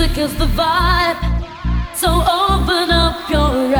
music is the vibe. So open up your eyes.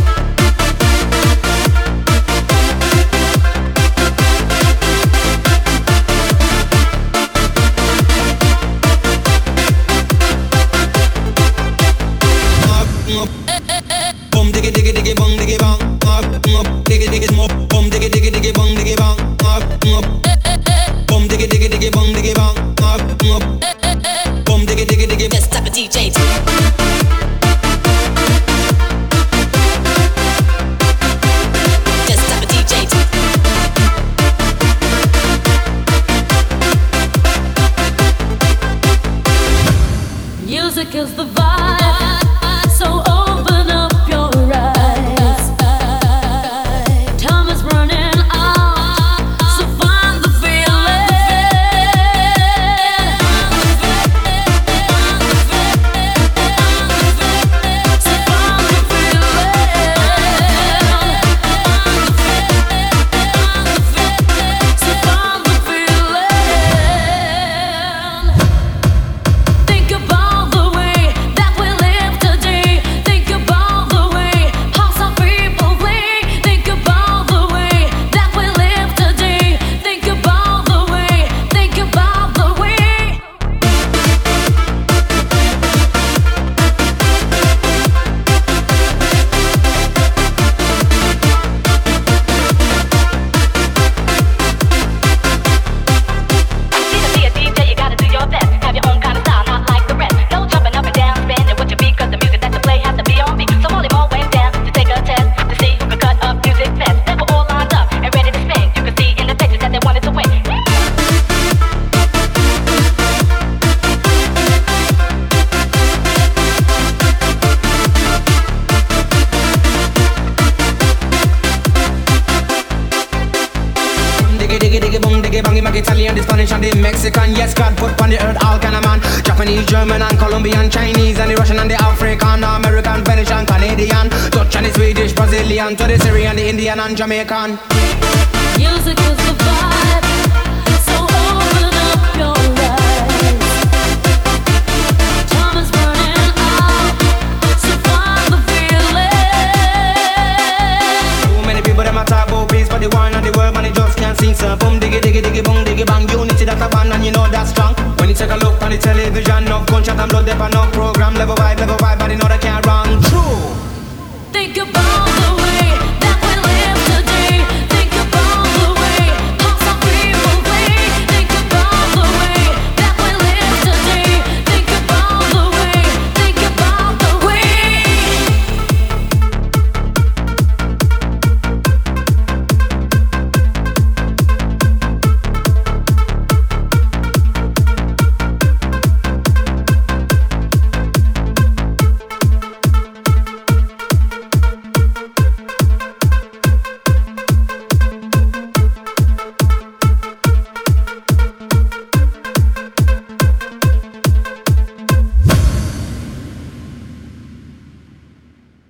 up, up, diggy diggy smoke, bum diggy diggy diggy bum diggy bang, up, up. the Mac, Italian, the Spanish, and the Mexican. Yes, God put on the earth all kind of man. Japanese, German, and Colombian, Chinese, and the Russian, and the African, American, Finnish, and Canadian, Dutch, and the Swedish, Brazilian, to the Syrian, the Indian, and Jamaican. Music and you know that's strong. When you take a look on the television, no gunshot and blood, There's no program. Level vibe, level vibe, but you know that can't run True. Think about.